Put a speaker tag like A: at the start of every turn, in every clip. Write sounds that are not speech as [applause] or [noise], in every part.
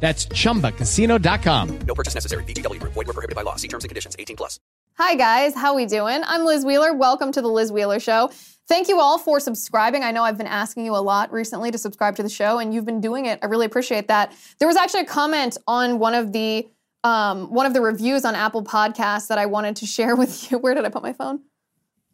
A: That's chumbacasino.com.
B: No purchase necessary. VGW Group. Void were prohibited by law. See terms and conditions. 18 plus.
C: Hi guys, how we doing? I'm Liz Wheeler. Welcome to the Liz Wheeler Show. Thank you all for subscribing. I know I've been asking you a lot recently to subscribe to the show, and you've been doing it. I really appreciate that. There was actually a comment on one of the um, one of the reviews on Apple Podcasts that I wanted to share [laughs] with you. Where did I put my phone?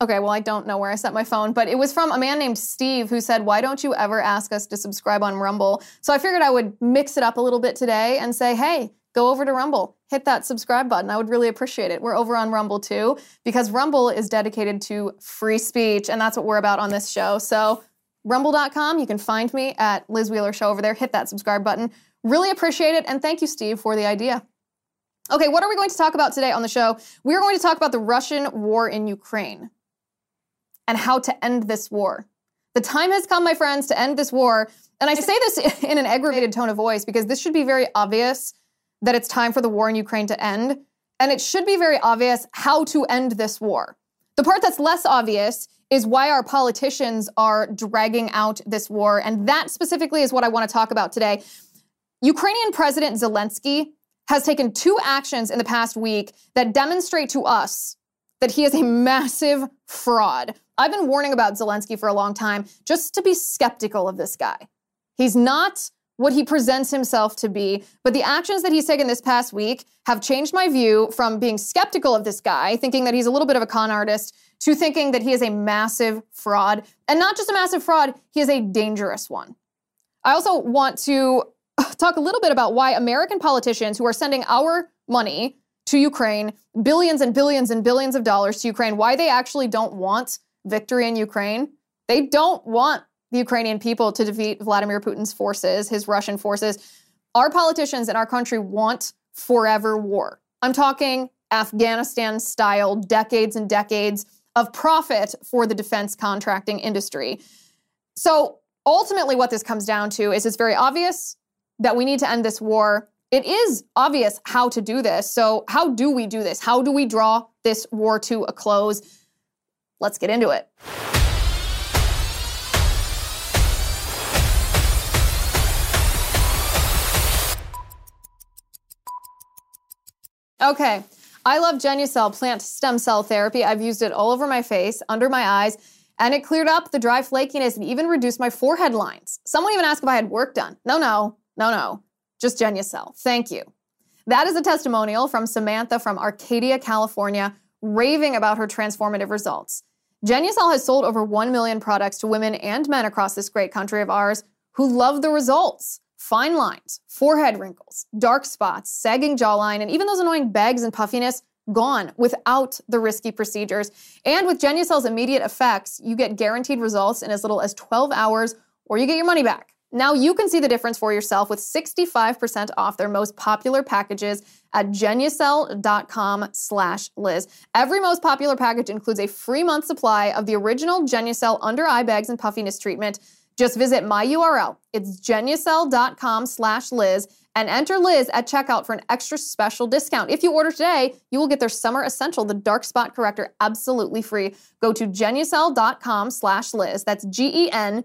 C: Okay, well, I don't know where I set my phone, but it was from a man named Steve who said, Why don't you ever ask us to subscribe on Rumble? So I figured I would mix it up a little bit today and say, Hey, go over to Rumble, hit that subscribe button. I would really appreciate it. We're over on Rumble too, because Rumble is dedicated to free speech, and that's what we're about on this show. So, rumble.com, you can find me at Liz Wheeler Show over there. Hit that subscribe button. Really appreciate it, and thank you, Steve, for the idea. Okay, what are we going to talk about today on the show? We're going to talk about the Russian war in Ukraine and how to end this war. The time has come, my friends, to end this war. And I say this [laughs] in an aggravated tone of voice because this should be very obvious that it's time for the war in Ukraine to end. And it should be very obvious how to end this war. The part that's less obvious is why our politicians are dragging out this war. And that specifically is what I want to talk about today. Ukrainian President Zelensky has taken two actions in the past week that demonstrate to us that he is a massive fraud. I've been warning about Zelensky for a long time just to be skeptical of this guy. He's not what he presents himself to be, but the actions that he's taken this past week have changed my view from being skeptical of this guy, thinking that he's a little bit of a con artist, to thinking that he is a massive fraud. And not just a massive fraud, he is a dangerous one. I also want to [sighs] talk a little bit about why American politicians who are sending our money to Ukraine, billions and billions and billions of dollars to Ukraine, why they actually don't want victory in Ukraine. They don't want the Ukrainian people to defeat Vladimir Putin's forces, his Russian forces. Our politicians in our country want forever war. I'm talking Afghanistan style, decades and decades of profit for the defense contracting industry. So ultimately, what this comes down to is it's very obvious that we need to end this war. It is obvious how to do this. So, how do we do this? How do we draw this war to a close? Let's get into it. Okay, I love Genucel plant stem cell therapy. I've used it all over my face, under my eyes, and it cleared up the dry flakiness and even reduced my forehead lines. Someone even asked if I had work done. No, no, no, no, just Genucel. Thank you. That is a testimonial from Samantha from Arcadia, California, raving about her transformative results. Genucel has sold over 1 million products to women and men across this great country of ours who love the results. Fine lines, forehead wrinkles, dark spots, sagging jawline, and even those annoying bags and puffiness gone without the risky procedures. And with Genucel's immediate effects, you get guaranteed results in as little as 12 hours or you get your money back. Now you can see the difference for yourself with 65% off their most popular packages at genucel.com slash Liz. Every most popular package includes a free month supply of the original Genucel under eye bags and puffiness treatment. Just visit my URL. It's genucel.com slash Liz and enter Liz at checkout for an extra special discount. If you order today, you will get their Summer Essential, the Dark Spot Corrector, absolutely free. Go to genucel.com slash Liz. That's G-E-N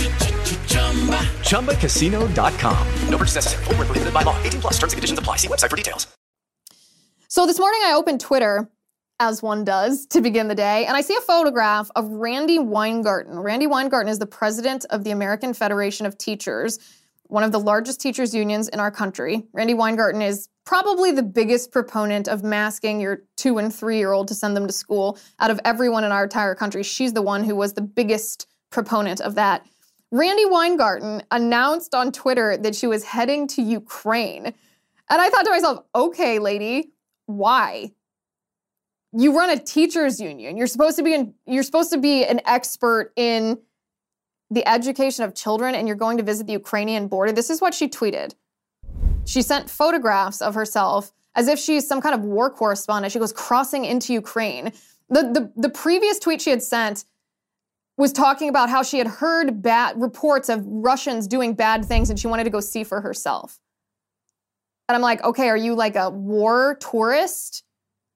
D: ChumbaCasino.com. No purchase necessary. Full prohibited by law. 18 plus terms and conditions apply. See website for details.
C: So this morning I opened Twitter, as one does, to begin the day, and I see a photograph of Randi Weingarten. Randi Weingarten is the president of the American Federation of Teachers one of the largest teachers unions in our country. Randi Weingarten is probably the biggest proponent of masking your two and three year old to send them to school out of everyone in our entire country. She's the one who was the biggest proponent of that. Randi Weingarten announced on Twitter that she was heading to Ukraine. And I thought to myself, okay, lady, why? You run a teachers union. You're supposed to be in, you're supposed to be an expert in the education of children and you're going to visit the Ukrainian border. This is what she tweeted. She sent photographs of herself as if she's some kind of war correspondent. She goes crossing into Ukraine. The, the, the previous tweet she had sent was talking about how she had heard bad reports of Russians doing bad things and she wanted to go see for herself. And I'm like, okay, are you like a war tourist?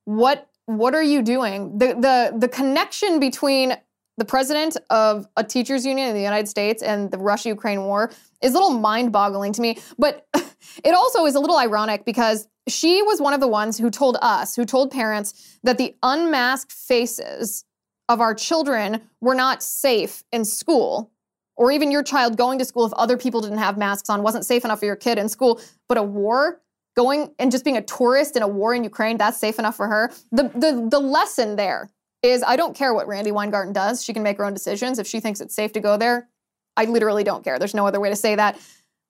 C: What what are you doing? The the the connection between the president of a teachers union in the United States and the Russia-Ukraine war is a little mind-boggling to me. But [laughs] it also is a little ironic because she was one of the ones who told us, who told parents that the unmasked faces of our children were not safe in school, or even your child going to school if other people didn't have masks on wasn't safe enough for your kid in school, but a war going and just being a tourist in a war in Ukraine, that's safe enough for her. The the the lesson there is I don't care what Randi Weingarten does. She can make her own decisions. If she thinks it's safe to go there, I literally don't care. There's no other way to say that.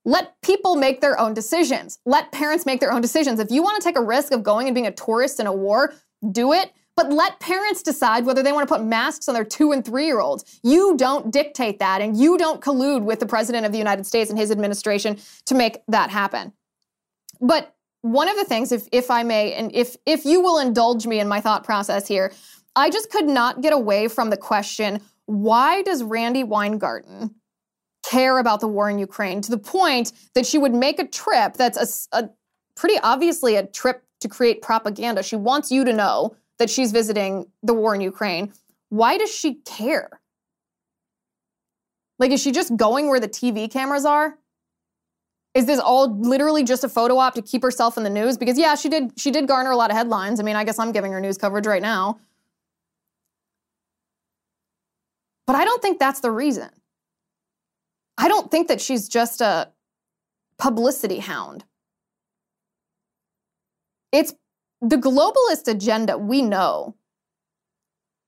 C: Let people make their own decisions. Let parents make their own decisions. If you want to take a risk of going and being a tourist in a war, do it. But let parents decide whether they want to put masks on their two and three year olds. You don't dictate that, and you don't collude with the president of the United States and his administration to make that happen. But one of the things, if, if I may, and if, if you will indulge me in my thought process here, I just could not get away from the question why does Randi Weingarten care about the war in Ukraine to the point that she would make a trip that's a, a pretty obviously a trip to create propaganda? She wants you to know that she's visiting the war in Ukraine. Why does she care? Like, is she just going where the TV cameras are? Is this all literally just a photo op to keep herself in the news? Because yeah, she did she did garner a lot of headlines. I mean, I guess I'm giving her news coverage right now. But I don't think that's the reason. I don't think that she's just a publicity hound. It's the globalist agenda, we know,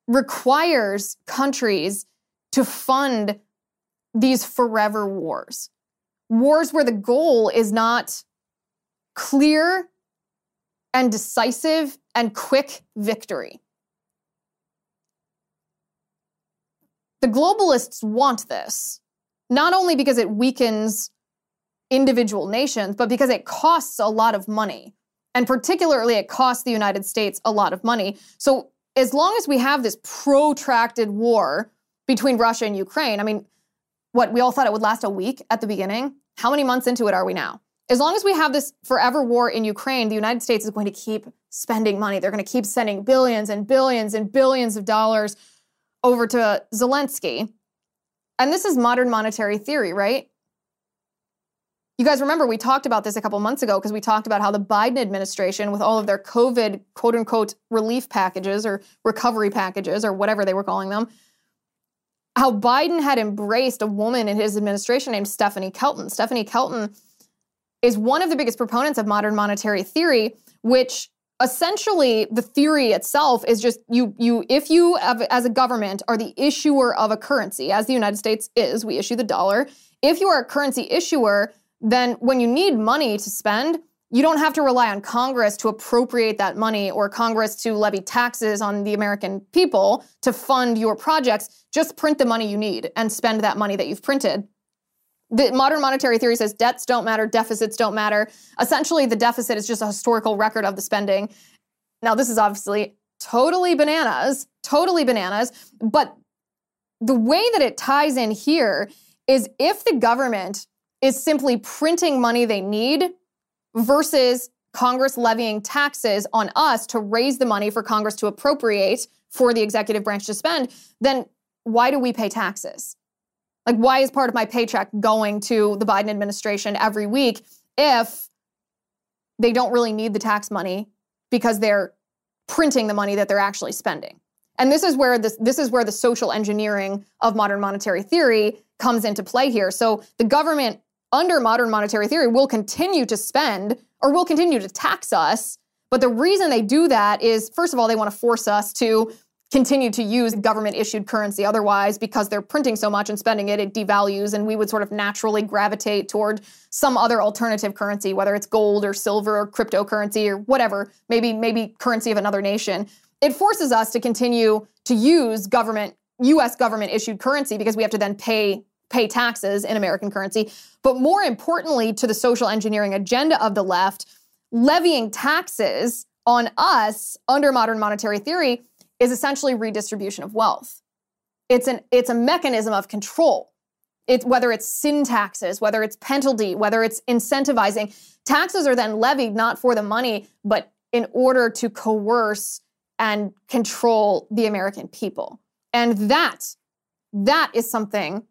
C: requires countries to fund these forever wars. Wars where the goal is not clear and decisive and quick victory. The globalists want this, not only because it weakens individual nations, but because it costs a lot of money. And particularly, it costs the United States a lot of money. So, as long as we have this protracted war between Russia and Ukraine, I mean, what we all thought it would last a week at the beginning. How many months into it are we now? As long as we have this forever war in Ukraine, the United States is going to keep spending money. They're going to keep sending billions and billions and billions of dollars over to Zelensky. And this is modern monetary theory, right? You guys remember we talked about this a couple months ago because we talked about how the Biden administration, with all of their COVID quote unquote relief packages or recovery packages or whatever they were calling them, how Biden had embraced a woman in his administration named Stephanie Kelton. Stephanie Kelton is one of the biggest proponents of modern monetary theory, which essentially the theory itself is just you you if you as a government are the issuer of a currency as the United States is we issue the dollar if you are a currency issuer then when you need money to spend, you don't have to rely on Congress to appropriate that money or Congress to levy taxes on the American people to fund your projects. Just print the money you need and spend that money that you've printed. The modern monetary theory says debts don't matter, deficits don't matter. Essentially, the deficit is just a historical record of the spending. Now, this is obviously totally bananas, totally bananas, but the way that it ties in here is if the government is simply printing money they need versus Congress levying taxes on us to raise the money for Congress to appropriate for the executive branch to spend, then why do we pay taxes? Like, why is part of my paycheck going to the Biden administration every week if they don't really need the tax money because they're printing the money that they're actually spending? And this is where this, this is where the social engineering of modern monetary theory comes into play here. So the government under modern monetary theory, will continue to spend or will continue to tax us. But the reason they do that is, first of all, they want to force us to continue to use government issued currency. Otherwise, because they're printing so much and spending it, it devalues, and we would sort of naturally gravitate toward some other alternative currency, whether it's gold or silver or cryptocurrency or whatever, maybe maybe currency of another nation. It forces us to continue to use government US government issued currency because we have to then pay pay taxes in American currency. But more importantly to the social engineering agenda of the left, levying taxes on us under modern monetary theory is essentially redistribution of wealth. It's an it's a mechanism of control. It's whether it's sin taxes, whether it's penalty, whether it's incentivizing. Taxes are then levied not for the money, but in order to coerce and control the American people. And that, that is something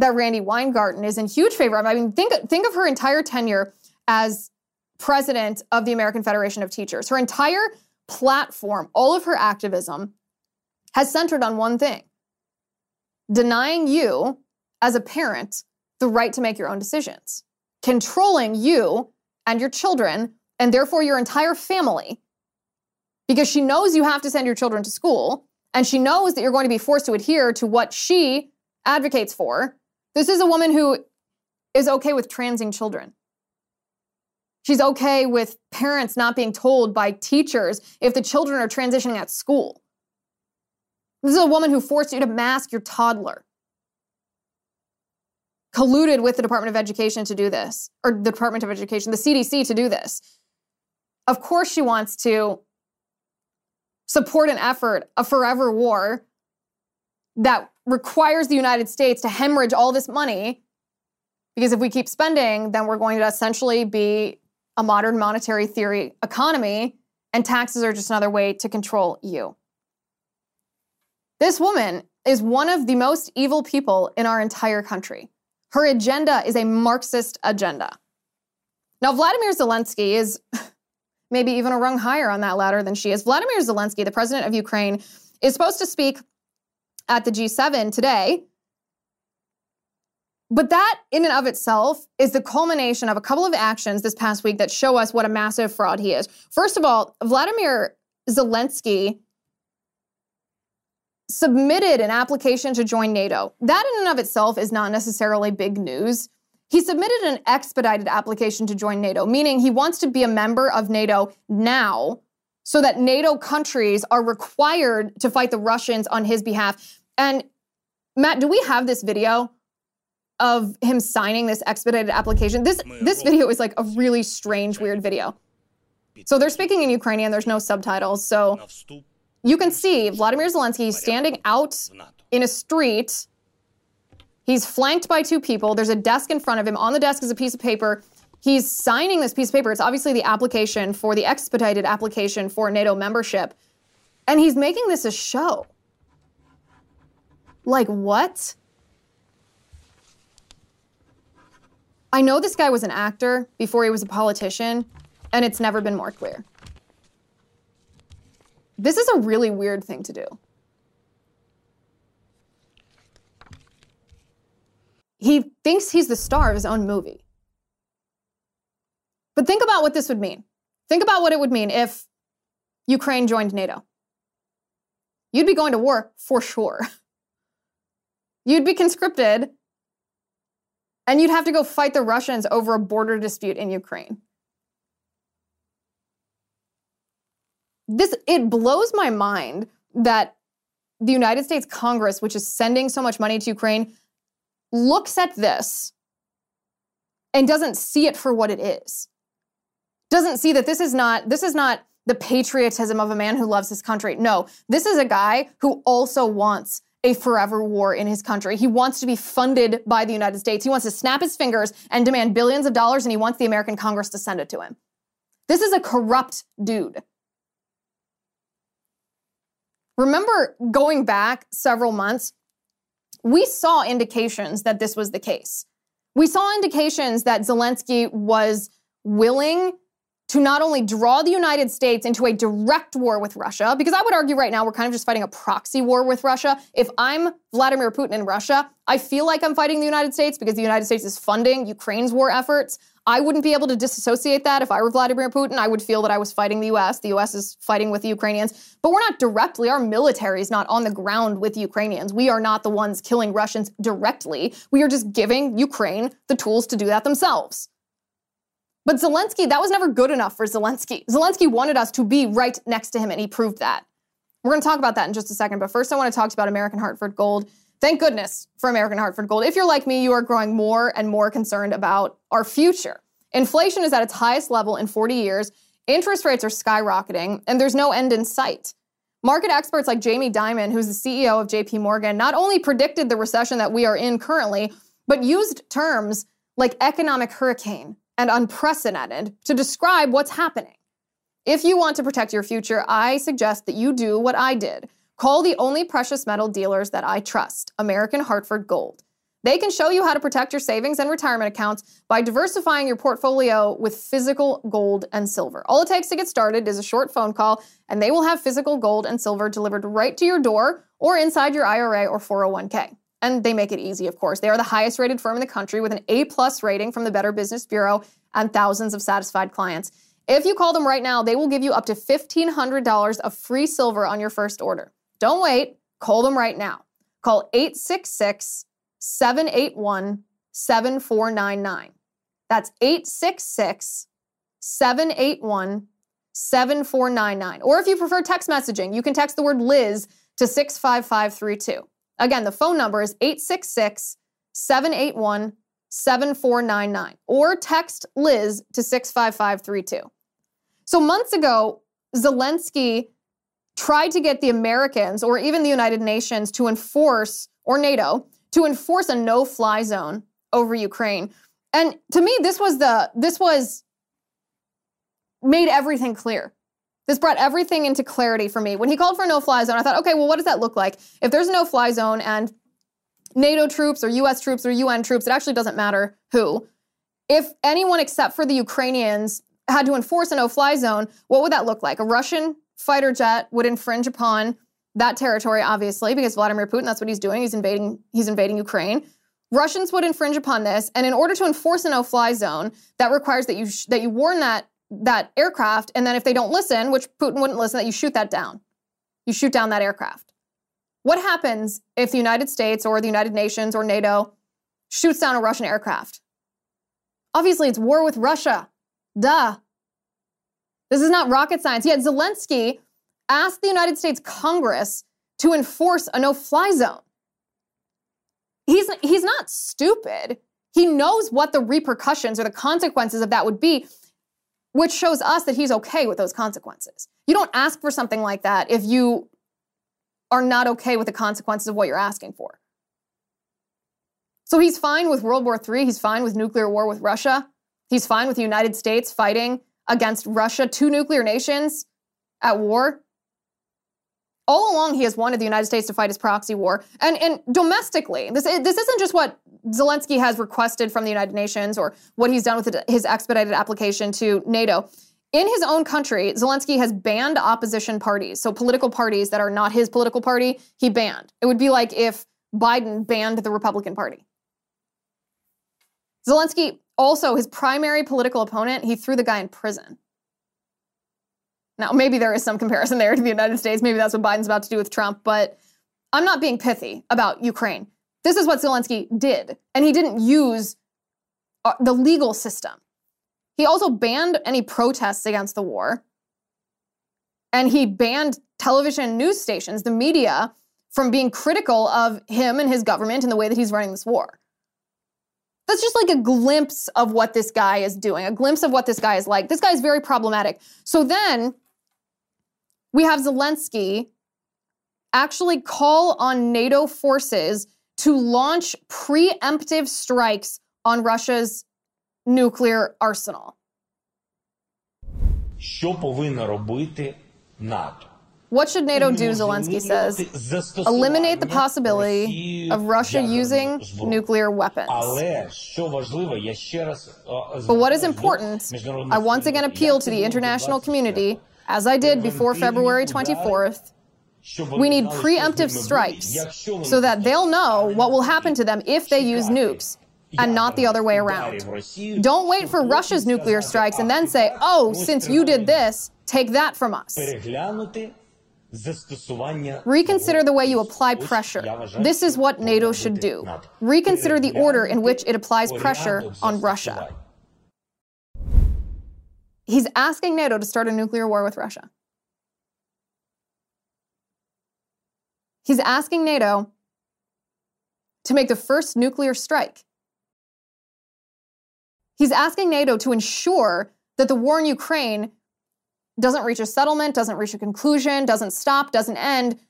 C: that Randi Weingarten is in huge favor of. I mean, think, think of her entire tenure as president of the American Federation of Teachers. Her entire platform, all of her activism has centered on one thing denying you, as a parent, the right to make your own decisions, controlling you and your children, and therefore your entire family, because she knows you have to send your children to school, and she knows that you're going to be forced to adhere to what she advocates for. This is a woman who is okay with transing children. She's okay with parents not being told by teachers if the children are transitioning at school. This is a woman who forced you to mask your toddler. Colluded with the Department of Education to do this, or the Department of Education, the CDC to do this. Of course, she wants to support an effort, a forever war that requires the United States to hemorrhage all this money. Because if we keep spending, then we're going to essentially be a modern monetary theory economy, and taxes are just another way to control you. This woman is one of the most evil people in our entire country. Her agenda is a Marxist agenda. Now, Vladimir Zelensky is [laughs] maybe even a rung higher on that ladder than she is. Vladimir Zelensky, the president of Ukraine, is supposed to speak at the G7 today but that, in and of itself, is the culmination of a couple of actions this past week that show us what a massive fraud he is. First of all, Vladimir Zelensky submitted an application to join NATO. That, in and of itself, is not necessarily big news. He submitted an expedited application to join NATO, meaning he wants to be a member of NATO now so that NATO countries are required to fight the Russians on his behalf. And Matt, do we have this video? of him signing this expedited application. This this video is like a really strange, weird video. So they're speaking in Ukrainian. There's no subtitles, so you can see Vladimir Zelensky standing out in a street. He's flanked by two people. There's a desk in front of him. On the desk is a piece of paper. He's signing this piece of paper. It's obviously the application for the expedited application for NATO membership. And he's making this a show. Like, what? I know this guy was an actor before he was a politician, and it's never been more clear. This is a really weird thing to do. He thinks he's the star of his own movie. But think about what this would mean. Think about what it would mean if Ukraine joined NATO. You'd be going to war for sure. [laughs] You'd be conscripted and you'd have to go fight the Russians over a border dispute in Ukraine. This it blows my mind that the United States Congress, which is sending so much money to Ukraine, looks at this and doesn't see it for what it is. Doesn't see that this is not this is not the patriotism of a man who loves his country. No, this is a guy who also wants a forever war in his country. He wants to be funded by the United States. He wants to snap his fingers and demand billions of dollars, and he wants the American Congress to send it to him. This is a corrupt dude. Remember going back several months, we saw indications that this was the case. We saw indications that Zelensky was willing to not only draw the United States into a direct war with Russia, because I would argue right now we're kind of just fighting a proxy war with Russia. If I'm Vladimir Putin in Russia, I feel like I'm fighting the United States because the United States is funding Ukraine's war efforts. I wouldn't be able to disassociate that if I were Vladimir Putin. I would feel that I was fighting the US. The US is fighting with the Ukrainians. But we're not directly, our military is not on the ground with Ukrainians. We are not the ones killing Russians directly. We are just giving Ukraine the tools to do that themselves. But Zelensky, that was never good enough for Zelensky. Zelensky wanted us to be right next to him, and he proved that. We're going to talk about that in just a second. But first, I want to talk about American Hartford Gold. Thank goodness for American Hartford Gold. If you're like me, you are growing more and more concerned about our future. Inflation is at its highest level in 40 years, interest rates are skyrocketing, and there's no end in sight. Market experts like Jamie Dimon, who's the CEO of JP Morgan, not only predicted the recession that we are in currently, but used terms like economic hurricane and unprecedented to describe what's happening. If you want to protect your future, I suggest that you do what I did. Call the only precious metal dealers that I trust, American Hartford Gold. They can show you how to protect your savings and retirement accounts by diversifying your portfolio with physical gold and silver. All it takes to get started is a short phone call, and they will have physical gold and silver delivered right to your door or inside your IRA or 401k. And they make it easy, of course. They are the highest rated firm in the country with an A plus rating from the Better Business Bureau and thousands of satisfied clients. If you call them right now, they will give you up to $1,500 of free silver on your first order. Don't wait. Call them right now. Call 866 781 7499. That's 866 781 7499. Or if you prefer text messaging, you can text the word Liz to 65532. Again, the phone number is 866 781 7499 or text Liz to 65532. So months ago, Zelensky tried to get the Americans or even the United Nations to enforce, or NATO, to enforce a no-fly zone over Ukraine. And to me, this was the this was made everything clear. This brought everything into clarity for me. When he called for a no-fly zone, I thought, okay, well, what does that look like? If there's a no-fly zone and NATO troops or US troops or UN troops, it actually doesn't matter who. If anyone except for the Ukrainians had to enforce a no fly zone, what would that look like? A Russian fighter jet would infringe upon that territory, obviously, because Vladimir Putin, that's what he's doing. He's invading, he's invading Ukraine. Russians would infringe upon this, and in order to enforce a no-fly zone, that requires that you sh- that you warn that that aircraft, and then if they don't listen, which Putin wouldn't listen, that you shoot that down. You shoot down that aircraft. What happens if the United States or the United Nations or NATO shoots down a Russian aircraft? Obviously, it's war with Russia. Duh. This is not rocket science. Yet Zelensky asked the United States Congress to enforce a no fly zone. He's, he's not stupid. He knows what the repercussions or the consequences of that would be, which shows us that he's okay with those consequences. You don't ask for something like that if you are not okay with the consequences of what you're asking for. So he's fine with World War III. He's fine with nuclear war with Russia. He's fine with the United States fighting against Russia, two nuclear nations at war. All along, he has wanted the United States to fight his proxy war. And, and domestically, this, this isn't just what Zelensky has requested from the United Nations or what he's done with his expedited application to NATO. In his own country, Zelensky has banned opposition parties. So, political parties that are not his political party, he banned. It would be like if Biden banned the Republican Party. Zelensky, also, his primary political opponent, he threw the guy in prison. Now, maybe there is some comparison there to the United States. Maybe that's what Biden's about to do with Trump, but I'm not being pithy about Ukraine. This is what Zelensky did, and he didn't use uh, the legal system. He also banned any protests against the war. And he banned television news stations, the media, from being critical of him and his government and the way that he's running this war. That's just like a glimpse of what this guy is doing, a glimpse of what this guy is like. This guy is very problematic. So then we have Zelensky actually call on NATO forces to launch preemptive strikes on Russia's nuclear arsenal.
E: Що повинна робити НАТО?
C: What should NATO do, Zelensky says? Eliminate the possibility of Russia using nuclear weapons. But what is important, I once again appeal to the international community, as I did before February 24th. We need preemptive strikes so that they'll know what will happen to them if they use nukes and not the other way around. Don't wait for Russia's nuclear strikes and then say, oh, since you did this, take that from us. Reconsider the way you apply pressure. This is what NATO should do. Reconsider the order in which it applies pressure on Russia. He's asking NATO to start a nuclear war with Russia. He's asking NATO to make the first nuclear strike. He's asking NATO to ensure that the war in Ukraine doesn't reach a settlement, doesn't reach a conclusion, doesn't stop, doesn't end,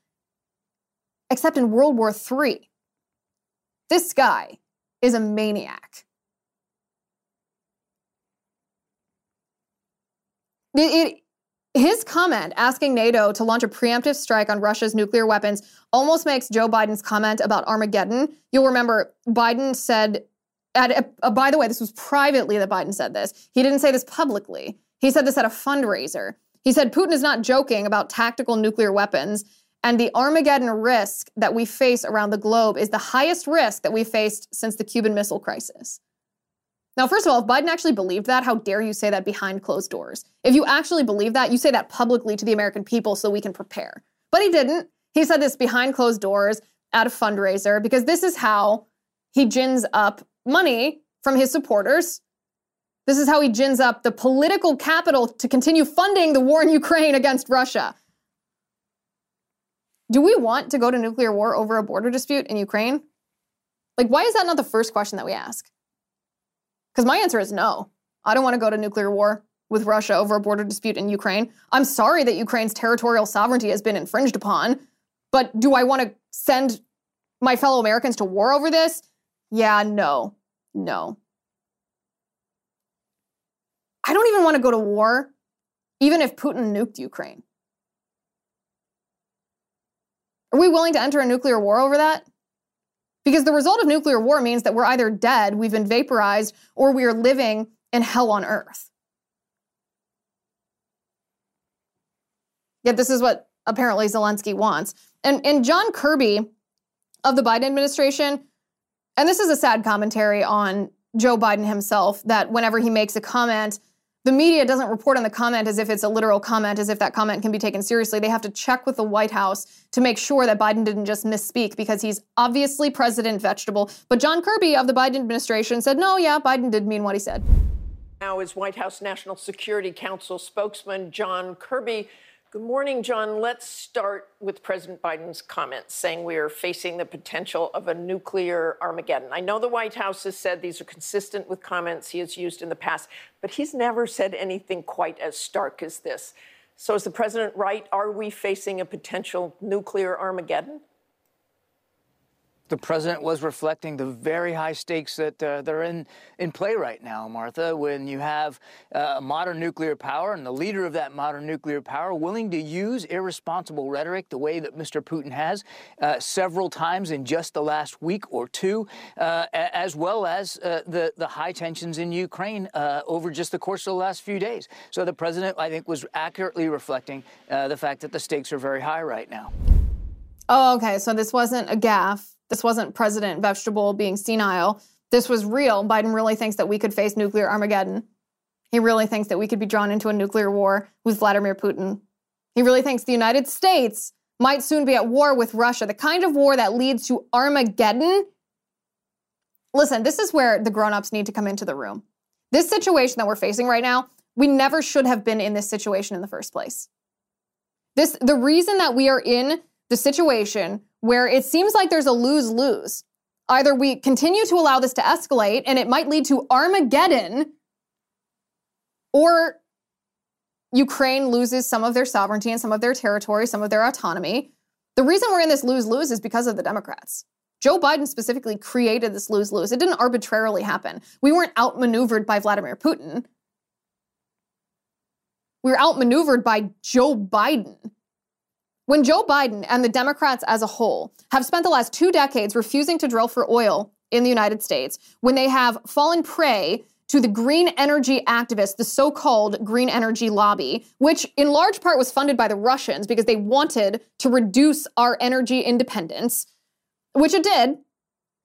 C: except in World War III. This guy is a maniac. It, it, his comment asking NATO to launch a preemptive strike on Russia's nuclear weapons almost makes Joe Biden's comment about Armageddon. You'll remember Biden said, at, uh, by the way, this was privately that Biden said this. He didn't say this publicly. He said this at a fundraiser. He said Putin is not joking about tactical nuclear weapons, and the Armageddon risk that we face around the globe is the highest risk that we faced since the Cuban Missile Crisis. Now, first of all, if Biden actually believed that, how dare you say that behind closed doors? If you actually believe that, you say that publicly to the American people so we can prepare. But he didn't. He said this behind closed doors at a fundraiser because this is how he gins up money from his supporters this is how he gins up the political capital to continue funding the war in Ukraine against Russia. Do we want to go to nuclear war over a border dispute in Ukraine? Like, why is that not the first question that we ask? Because my answer is no. I don't want to go to nuclear war with Russia over a border dispute in Ukraine. I'm sorry that Ukraine's territorial sovereignty has been infringed upon, but do I want to send my fellow Americans to war over this? Yeah, no, no. I don't even want to go to war, even if Putin nuked Ukraine. Are we willing to enter a nuclear war over that? Because the result of nuclear war means that we're either dead, we've been vaporized, or we are living in hell on earth. Yet this is what apparently Zelensky wants. And, and John Kirby of the Biden administration, and this is a sad commentary on Joe Biden himself, that whenever he makes a comment, the media doesn't report on the comment as if it's a literal comment, as if that comment can be taken seriously. They have to check with the White House to make sure that Biden didn't just misspeak because he's obviously President Vegetable. But John Kirby of the Biden administration said, no, yeah, Biden did mean what he said.
E: Now is White House National Security Council spokesman John Kirby Good morning, John. Let's start with President Biden's comments saying we are facing the potential of a nuclear Armageddon. I know the White House has said these are consistent with comments he has used in the past, but he's never said anything quite as stark as this. So, is the president right? Are we facing a potential nuclear Armageddon?
F: The president was reflecting the very high stakes that, uh, that are in, in play right now, Martha, when you have uh, modern nuclear power and the leader of that modern nuclear power willing to use irresponsible rhetoric the way that Mr. Putin has uh, several times in just the last week or two, uh, as well as uh, the, the high tensions in Ukraine uh, over just the course of the last few days. So the president, I think, was accurately reflecting the fact that the stakes are very high right now.
C: Oh, okay. So this wasn't a gaffe this wasn't President Vegetable being senile. This was real. Biden really thinks that we could face nuclear Armageddon. He really thinks that we could be drawn into a nuclear war with Vladimir Putin. He really thinks the United States might soon be at war with Russia, the kind of war that leads to Armageddon. Listen, this is where the grown-ups need to come into the room. This situation that we're facing right now, we never should have been in this situation in the first place. This the reason that we are in the situation where it seems like there's a lose lose. Either we continue to allow this to escalate and it might lead to Armageddon, or Ukraine loses some of their sovereignty and some of their territory, some of their autonomy. The reason we're in this lose lose is because of the Democrats. Joe Biden specifically created this lose lose. It didn't arbitrarily happen. We weren't outmaneuvered by Vladimir Putin. We were outmaneuvered by Joe Biden When Joe Biden and the Democrats as a whole have spent the last two decades refusing to drill for oil in the United States, when they have fallen prey to the green energy activists, the so called green energy lobby, which in large part was funded by the Russians because they wanted to reduce our energy independence, which it did.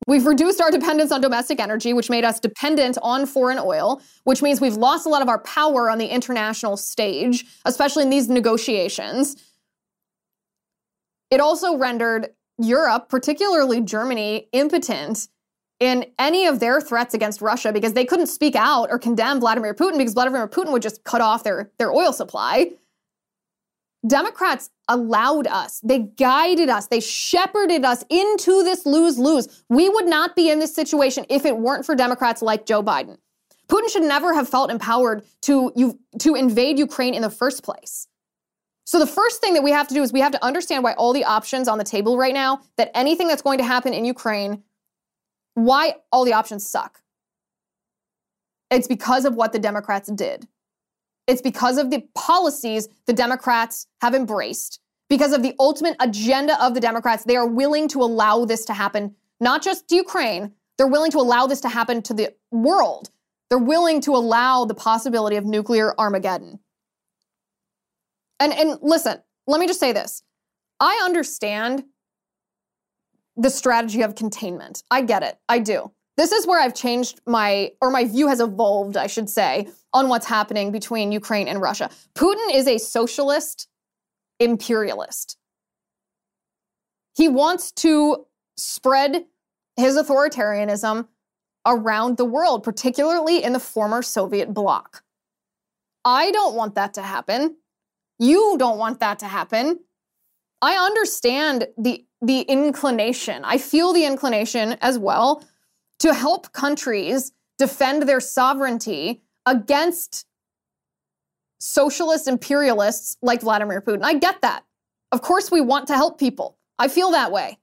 C: We've reduced our dependence on domestic energy, which made us dependent on foreign oil, which means we've lost a lot of our power on the international stage, especially in these negotiations. It also rendered Europe, particularly Germany, impotent in any of their threats against Russia because they couldn't speak out or condemn Vladimir Putin because Vladimir Putin would just cut off their, their oil supply. Democrats allowed us, they guided us, they shepherded us into this lose lose. We would not be in this situation if it weren't for Democrats like Joe Biden. Putin should never have felt empowered to, to invade Ukraine in the first place. So, the first thing that we have to do is we have to understand why all the options on the table right now, that anything that's going to happen in Ukraine why all the options suck. It's because of what the Democrats did. It's because of the policies the Democrats have embraced, because of the ultimate agenda of the Democrats. They are willing to allow this to happen, not just to Ukraine, they're willing to allow this to happen to the world. They're willing to allow the possibility of nuclear Armageddon. And, and listen, let me just say this. I understand the strategy of containment. I get it. I do. This is where I've changed my, or my view has evolved, I should say, on what's happening between Ukraine and Russia. Putin is a socialist imperialist. He wants to spread his authoritarianism around the world, particularly in the former Soviet bloc. I don't want that to happen. You don't want that to happen. I understand the the inclination. I feel the inclination as well to help countries defend their sovereignty against socialist imperialists like Vladimir Putin. I get that. Of course, we want to help people. I feel that way.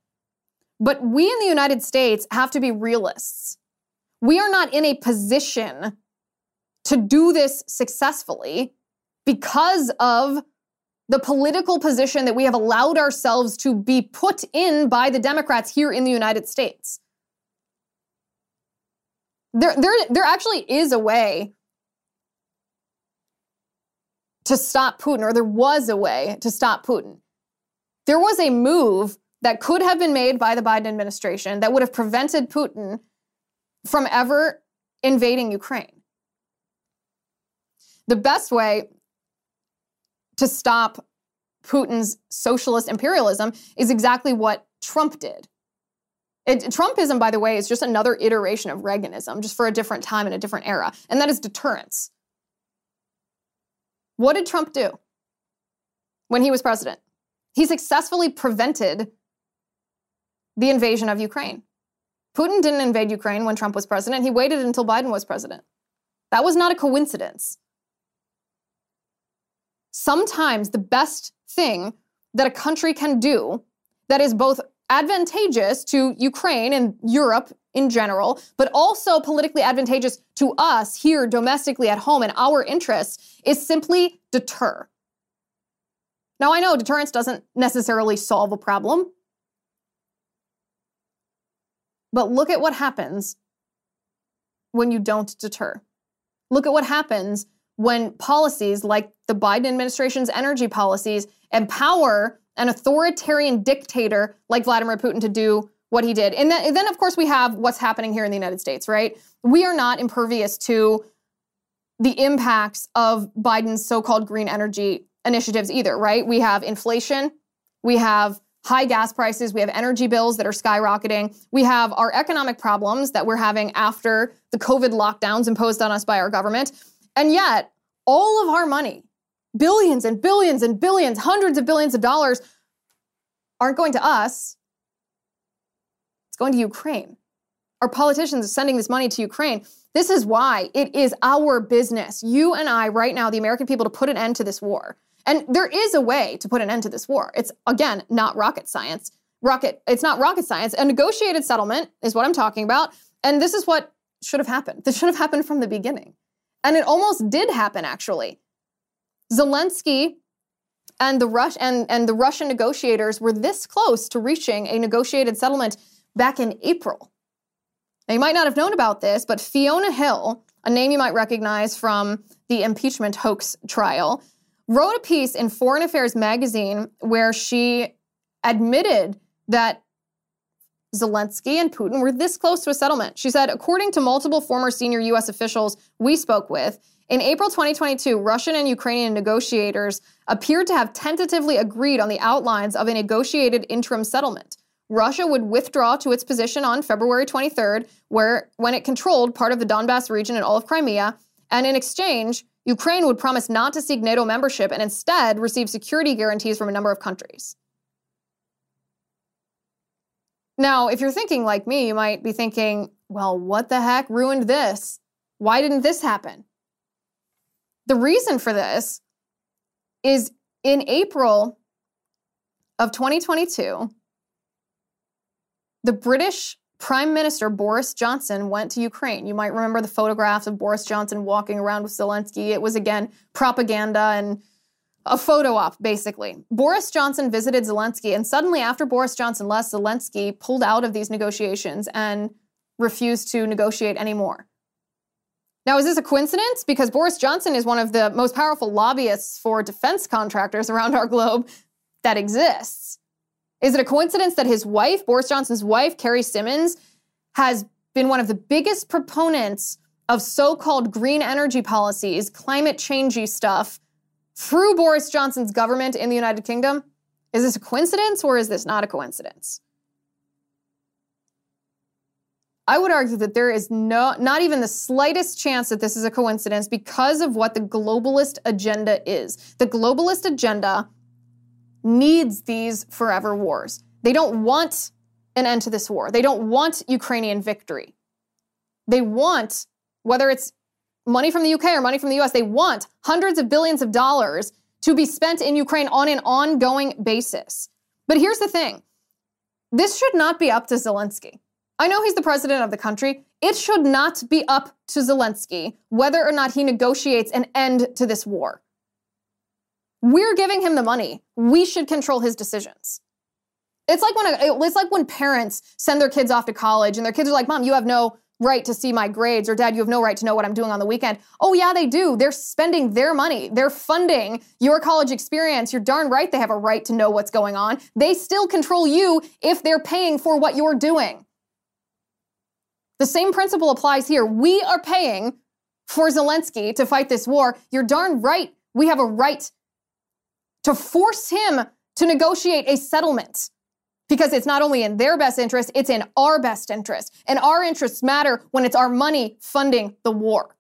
C: But we in the United States have to be realists. We are not in a position to do this successfully because of the political position that we have allowed ourselves to be put in by the Democrats here in the United States. There, there, there actually is a way to stop Putin, or there was a way to stop Putin. There was a move that could have been made by the Biden administration that would have prevented Putin from ever invading Ukraine. The best way to stop Putin's socialist imperialism is exactly what Trump did. It, Trumpism, by the way, is just another iteration of Reaganism, just for a different time and a different era, and that is deterrence. What did Trump do when he was president? He successfully prevented the invasion of Ukraine. Putin didn't invade Ukraine when Trump was president. He waited until Biden was president. That was not a coincidence sometimes the best thing that a country can do that is both advantageous to Ukraine and Europe in general, but also politically advantageous to us here domestically at home and our interests is simply deter. Now, I know deterrence doesn't necessarily solve a problem, but look at what happens when you don't deter. Look at what happens when policies like the Biden administration's energy policies empower an authoritarian dictator like Vladimir Putin to do what he did. And then, and then, of course, we have what's happening here in the United States, right? We are not impervious to the impacts of Biden's so called green energy initiatives either, right? We have inflation, we have high gas prices, we have energy bills that are skyrocketing, we have our economic problems that we're having after the COVID lockdowns imposed on us by our government. And yet, all of our money, billions and billions and billions, hundreds of billions of dollars, aren't going to us. It's going to Ukraine. Our politicians are sending this money to Ukraine. This is why it is our business, you and I, right now, the American people, to put an end to this war. And there is a way to put an end to this war. It's, again, not rocket science. Rocket, it's not rocket science. A negotiated settlement is what I'm talking about. And this is what should have happened. This should have happened from the beginning. And it almost did happen, actually. Zelensky and the and, and the Russian negotiators were this close to reaching a negotiated settlement back in April. Now, you might not have known about this, but Fiona Hill, a name you might recognize from the impeachment hoax trial, wrote a piece in Foreign Affairs magazine where she admitted that Zelensky and Putin were this close to a settlement. She said, according to multiple former senior U.S. officials we spoke with, in April 2022, Russian and Ukrainian negotiators appeared to have tentatively agreed on the outlines of a negotiated interim settlement. Russia would withdraw to its position on February 23rd, where when it controlled part of the Donbass region and all of Crimea, and in exchange, Ukraine would promise not to seek NATO membership and instead receive security guarantees from a number of countries. Now, if you're thinking like me, you might be thinking, well, what the heck ruined this? Why didn't this happen? The reason for this is in April of 2022, the British Prime Minister Boris Johnson went to Ukraine. You might remember the photographs of Boris Johnson walking around with Zelensky. It was again propaganda and a photo op, basically. Boris Johnson visited Zelensky, and suddenly, after Boris Johnson left, Zelensky pulled out of these negotiations and refused to negotiate anymore. Now, is this a coincidence? Because Boris Johnson is one of the most powerful lobbyists for defense contractors around our globe that exists. Is it a coincidence that his wife, Boris Johnson's wife, Carrie Symonds, has been one of the biggest proponents of so called green energy policies, climate changey stuff, through Boris Johnson's government in the United Kingdom? Is this a coincidence or is this not a coincidence? I would argue that there is no, not even the slightest chance that this is a coincidence because of what the globalist agenda is. The globalist agenda needs these forever wars. They don't want an end to this war. They don't want Ukrainian victory. They want, whether it's money from the UK or money from the US, they want hundreds of billions of dollars to be spent in Ukraine on an ongoing basis. But here's the thing this should not be up to Zelensky. I know he's the president of the country. It should not be up to Zelensky whether or not he negotiates an end to this war. We're giving him the money. We should control his decisions. It's like when a, it's like when parents send their kids off to college and their kids are like, "Mom, you have no right to see my grades," or "Dad, you have no right to know what I'm doing on the weekend." Oh yeah, they do. They're spending their money. They're funding your college experience. You're darn right they have a right to know what's going on. They still control you if they're paying for what you're doing. The same principle applies here. We are paying for Zelensky to fight this war. You're darn right. We have a right to force him to negotiate a settlement because it's not only in their best interest, it's in our best interest. And our interests matter when it's our money funding the war.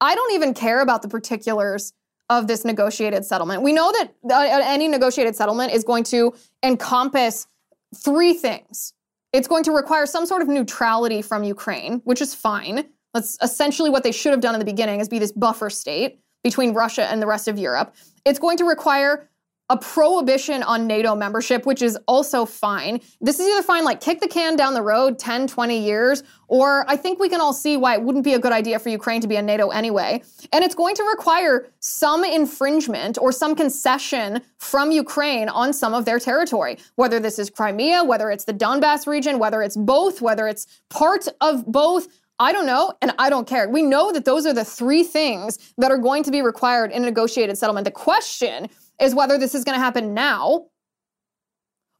C: I don't even care about the particulars of this negotiated settlement. We know that uh, any negotiated settlement is going to encompass three things. It's going to require some sort of neutrality from Ukraine, which is fine. That's essentially what they should have done in the beginning is be this buffer state between Russia and the rest of Europe. It's going to require a prohibition on NATO membership, which is also fine. This is either fine, like kick the can down the road 10, 20 years, or I think we can all see why it wouldn't be a good idea for Ukraine to be in NATO anyway. And it's going to require some infringement or some concession from Ukraine on some of their territory, whether this is Crimea, whether it's the Donbass region, whether it's both, whether it's part of both. I don't know, and I don't care. We know that those are the three things that are going to be required in a negotiated settlement. The question is whether this is going to happen now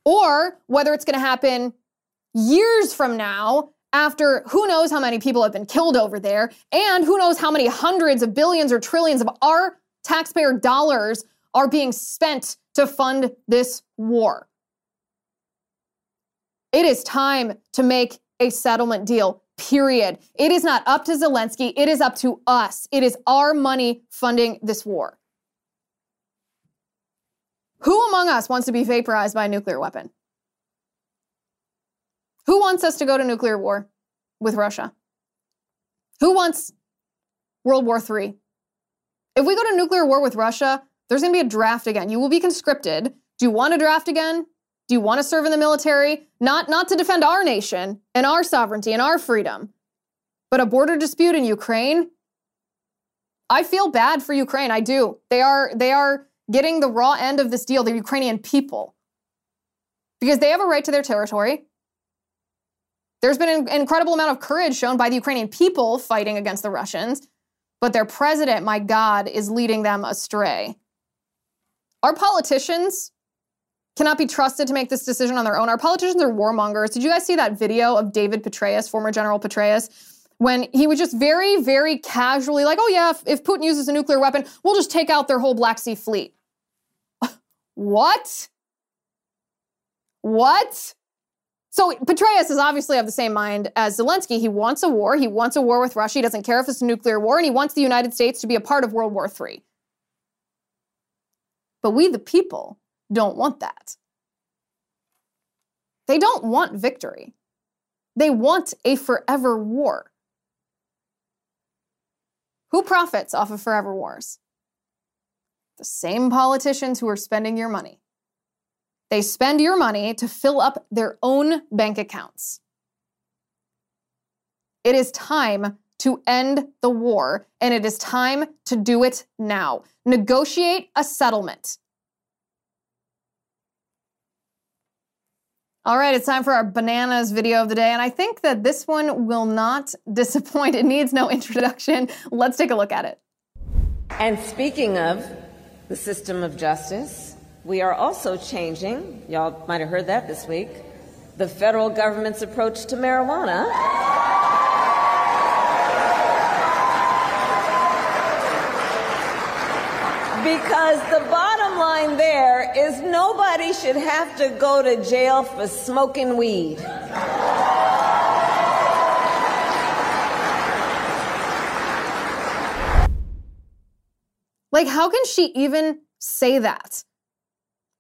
C: or whether it's going to happen years from now after who knows how many people have been killed over there and who knows how many hundreds of billions or trillions of our taxpayer dollars are being spent to fund this war. It is time to make a settlement deal period. It is not up to Zelensky. It is up to us. It is our money funding this war. Who among us wants to be vaporized by a nuclear weapon? Who wants us to go to nuclear war with Russia? Who wants World War III? If we go to nuclear war with Russia, there's going to be a draft again. You will be conscripted. Do you want to draft again? Do you want to serve in the military? Not, not to defend our nation and our sovereignty and our freedom, but a border dispute in Ukraine? I feel bad for Ukraine. I do. They are they are getting the raw end of this deal, the Ukrainian people. Because they have a right to their territory. There's been an incredible amount of courage shown by the Ukrainian people fighting against the Russians, but their president, my God, is leading them astray. Our politicians cannot be trusted to make this decision on their own. Our politicians are warmongers. Did you guys see that video of David Petraeus, former General Petraeus, when he was just very, very casually like, oh, yeah, if, if Putin uses a nuclear weapon, we'll just take out their whole Black Sea fleet. What? What? So Petraeus is obviously of the same mind as Zelensky. He wants a war. He wants a war with Russia. He doesn't care if it's a nuclear war, and he wants the United States to be a part of World War III. But we, the people, don't want that. They don't want victory. They want a forever war. Who profits off of forever wars? The same politicians who are spending your money. They spend your money to fill up their own bank accounts. It is time to end the war, and it is time to do it now. Negotiate a settlement. All right, it's time for our bananas video of the day, and I think that this one will not [laughs] disappoint. It needs no introduction. Let's take a look at it.
G: And speaking of the system of justice, we are also changing, y'all might have heard that this week, the federal government's approach to marijuana. Because the bottom line there is nobody should have to go to jail for smoking weed.
C: Like, how can she even say that?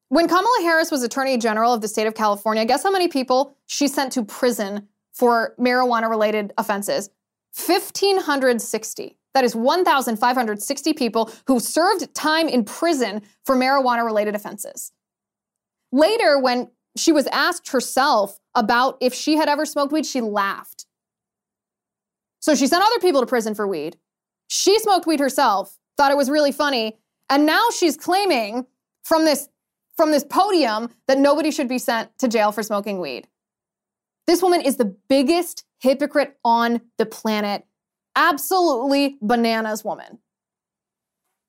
C: When Kamala Harris was Attorney General of the state of California, guess how many people she sent to prison for marijuana related offenses? 1,560. That is 1,560 people who served time in prison for marijuana related offenses. Later, when she was asked herself about if she had ever smoked weed, she laughed. So she sent other people to prison for weed. She smoked weed herself, thought it was really funny, and now she's claiming from this from this podium that nobody should be sent to jail for smoking weed. This woman is the biggest hypocrite on the planet. Absolutely bananas woman.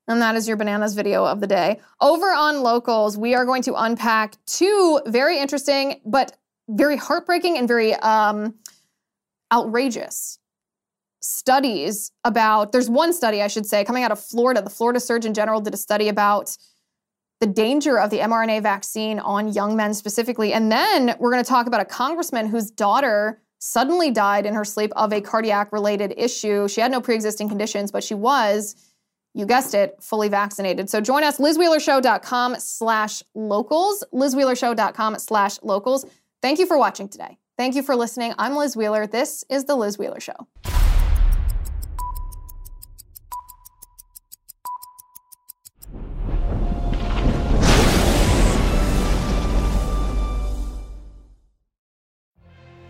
C: And that is your bananas video of the day. Over on locals, we are going to unpack two very interesting, but very heartbreaking and very um, outrageous studies about. There's one study, I should say, coming out of Florida. The Florida Surgeon General did a study about the danger of the mRNA vaccine on young men specifically. And then we're going to talk about a congressman whose daughter suddenly died in her sleep of a cardiac related issue. She had no pre existing conditions, but she was, you guessed it, fully vaccinated. So join us, lizwheelershow.com slash locals, lizwheelershow.com slash locals. Thank you for watching today. Thank you for listening. I'm Liz Wheeler. This is The Liz Wheeler Show.